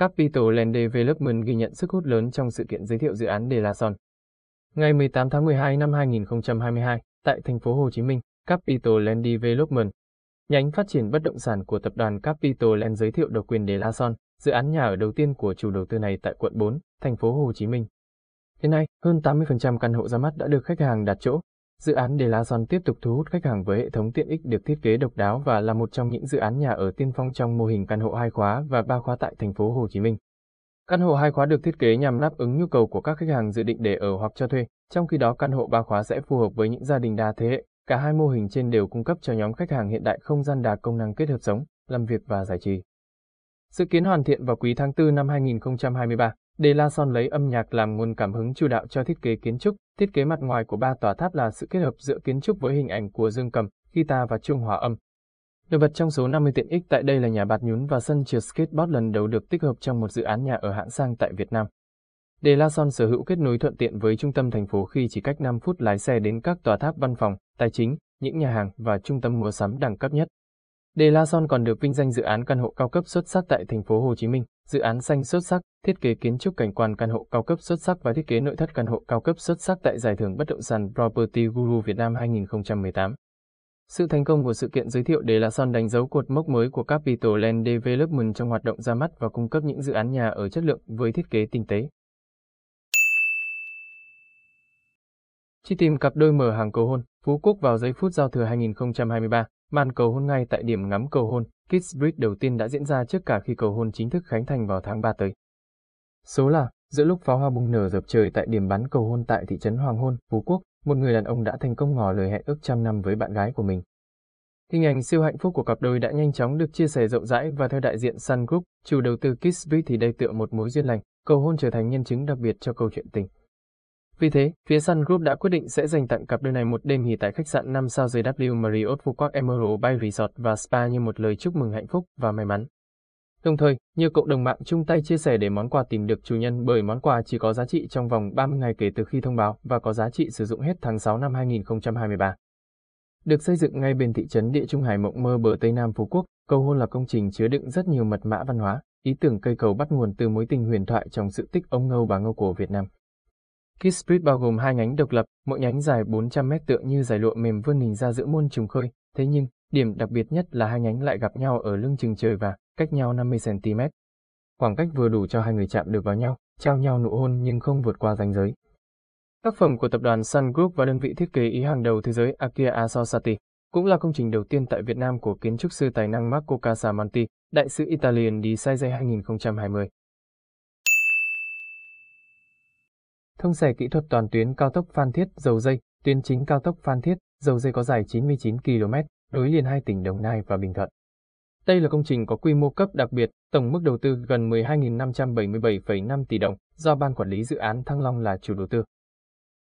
Capital Land Development ghi nhận sức hút lớn trong sự kiện giới thiệu dự án De La Son. Ngày 18 tháng 12 năm 2022, tại thành phố Hồ Chí Minh, Capital Land Development, nhánh phát triển bất động sản của tập đoàn Capital Land giới thiệu độc quyền De La Son, dự án nhà ở đầu tiên của chủ đầu tư này tại quận 4, thành phố Hồ Chí Minh. Hiện nay, hơn 80% căn hộ ra mắt đã được khách hàng đặt chỗ, Dự án De La Son tiếp tục thu hút khách hàng với hệ thống tiện ích được thiết kế độc đáo và là một trong những dự án nhà ở tiên phong trong mô hình căn hộ hai khóa và ba khóa tại thành phố Hồ Chí Minh. Căn hộ hai khóa được thiết kế nhằm đáp ứng nhu cầu của các khách hàng dự định để ở hoặc cho thuê, trong khi đó căn hộ ba khóa sẽ phù hợp với những gia đình đa thế hệ. Cả hai mô hình trên đều cung cấp cho nhóm khách hàng hiện đại không gian đa công năng kết hợp sống, làm việc và giải trí. Dự kiến hoàn thiện vào quý tháng 4 năm 2023. De La Son lấy âm nhạc làm nguồn cảm hứng chủ đạo cho thiết kế kiến trúc. Thiết kế mặt ngoài của ba tòa tháp là sự kết hợp giữa kiến trúc với hình ảnh của dương cầm, guitar và chuông hòa âm. Đồ vật trong số 50 tiện ích tại đây là nhà bạt nhún và sân trượt skateboard lần đầu được tích hợp trong một dự án nhà ở hạng sang tại Việt Nam. De La Son sở hữu kết nối thuận tiện với trung tâm thành phố khi chỉ cách 5 phút lái xe đến các tòa tháp văn phòng, tài chính, những nhà hàng và trung tâm mua sắm đẳng cấp nhất. De La Son còn được vinh danh dự án căn hộ cao cấp xuất sắc tại thành phố Hồ Chí Minh, dự án xanh xuất sắc, thiết kế kiến trúc cảnh quan căn hộ cao cấp xuất sắc và thiết kế nội thất căn hộ cao cấp xuất sắc tại giải thưởng bất động sản Property Guru Việt Nam 2018. Sự thành công của sự kiện giới thiệu đề là Son đánh dấu cột mốc mới của Capital Land Development trong hoạt động ra mắt và cung cấp những dự án nhà ở chất lượng với thiết kế tinh tế. Chi tìm cặp đôi mở hàng cầu hôn, Phú Quốc vào giây phút giao thừa 2023. Màn cầu hôn ngay tại điểm ngắm cầu hôn Kids Bridge đầu tiên đã diễn ra trước cả khi cầu hôn chính thức khánh thành vào tháng 3 tới. Số là, giữa lúc pháo hoa bùng nở dập trời tại điểm bắn cầu hôn tại thị trấn Hoàng Hôn, Phú Quốc, một người đàn ông đã thành công ngỏ lời hẹn ước trăm năm với bạn gái của mình. Hình ảnh siêu hạnh phúc của cặp đôi đã nhanh chóng được chia sẻ rộng rãi và theo đại diện Sun Group, chủ đầu tư Kids Bridge thì đây tựa một mối duyên lành, cầu hôn trở thành nhân chứng đặc biệt cho câu chuyện tình. Vì thế, phía Sun Group đã quyết định sẽ dành tặng cặp đôi này một đêm nghỉ tại khách sạn 5 sao dưới W Marriott Phú Quốc Emerald Bay Resort và Spa như một lời chúc mừng hạnh phúc và may mắn. Đồng thời, nhiều cộng đồng mạng chung tay chia sẻ để món quà tìm được chủ nhân bởi món quà chỉ có giá trị trong vòng 30 ngày kể từ khi thông báo và có giá trị sử dụng hết tháng 6 năm 2023. Được xây dựng ngay bên thị trấn Địa Trung Hải Mộng Mơ bờ Tây Nam Phú Quốc, cầu hôn là công trình chứa đựng rất nhiều mật mã văn hóa, ý tưởng cây cầu bắt nguồn từ mối tình huyền thoại trong sự tích ông Ngâu bà Ngâu của Việt Nam. Kiss bao gồm hai nhánh độc lập, mỗi nhánh dài 400 mét tựa như giải lụa mềm vươn hình ra giữa muôn trùng khơi. Thế nhưng, điểm đặc biệt nhất là hai nhánh lại gặp nhau ở lưng chừng trời và cách nhau 50cm. Khoảng cách vừa đủ cho hai người chạm được vào nhau, trao nhau nụ hôn nhưng không vượt qua ranh giới. Tác phẩm của tập đoàn Sun Group và đơn vị thiết kế ý hàng đầu thế giới Akia Asosati cũng là công trình đầu tiên tại Việt Nam của kiến trúc sư tài năng Marco Casamanti, đại sứ Italian Design 2020. Thông xe kỹ thuật toàn tuyến cao tốc Phan Thiết, dầu dây, tuyến chính cao tốc Phan Thiết, dầu dây có dài 99 km, nối liền hai tỉnh Đồng Nai và Bình Thuận. Đây là công trình có quy mô cấp đặc biệt, tổng mức đầu tư gần 12.577,5 tỷ đồng, do Ban Quản lý Dự án Thăng Long là chủ đầu tư.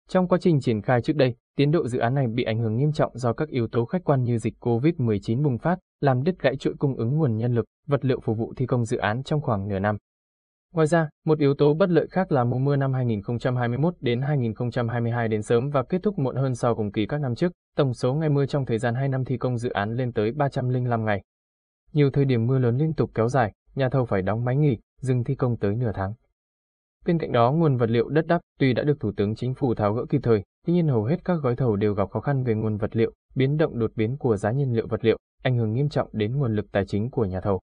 Trong quá trình triển khai trước đây, tiến độ dự án này bị ảnh hưởng nghiêm trọng do các yếu tố khách quan như dịch COVID-19 bùng phát, làm đứt gãy chuỗi cung ứng nguồn nhân lực, vật liệu phục vụ thi công dự án trong khoảng nửa năm. Ngoài ra, một yếu tố bất lợi khác là mùa mưa năm 2021 đến 2022 đến sớm và kết thúc muộn hơn so cùng kỳ các năm trước. Tổng số ngày mưa trong thời gian 2 năm thi công dự án lên tới 305 ngày. Nhiều thời điểm mưa lớn liên tục kéo dài, nhà thầu phải đóng máy nghỉ, dừng thi công tới nửa tháng. Bên cạnh đó, nguồn vật liệu đất đắp tuy đã được Thủ tướng Chính phủ tháo gỡ kịp thời, tuy nhiên hầu hết các gói thầu đều gặp khó khăn về nguồn vật liệu, biến động đột biến của giá nhiên liệu vật liệu, ảnh hưởng nghiêm trọng đến nguồn lực tài chính của nhà thầu.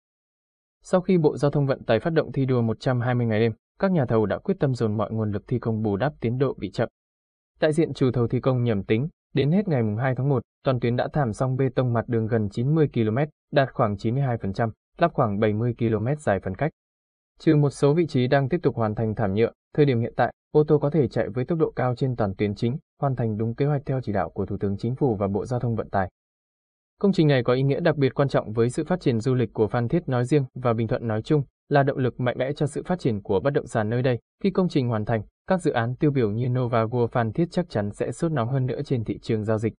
Sau khi Bộ Giao thông Vận tải phát động thi đua 120 ngày đêm, các nhà thầu đã quyết tâm dồn mọi nguồn lực thi công bù đắp tiến độ bị chậm. Đại diện chủ thầu thi công nhầm tính, đến hết ngày 2 tháng 1, toàn tuyến đã thảm xong bê tông mặt đường gần 90 km, đạt khoảng 92%, lắp khoảng 70 km dài phần cách. Trừ một số vị trí đang tiếp tục hoàn thành thảm nhựa, thời điểm hiện tại, ô tô có thể chạy với tốc độ cao trên toàn tuyến chính, hoàn thành đúng kế hoạch theo chỉ đạo của Thủ tướng Chính phủ và Bộ Giao thông Vận tải. Công trình này có ý nghĩa đặc biệt quan trọng với sự phát triển du lịch của Phan Thiết nói riêng và Bình Thuận nói chung, là động lực mạnh mẽ cho sự phát triển của bất động sản nơi đây. Khi công trình hoàn thành, các dự án tiêu biểu như Nova World Phan Thiết chắc chắn sẽ sốt nóng hơn nữa trên thị trường giao dịch.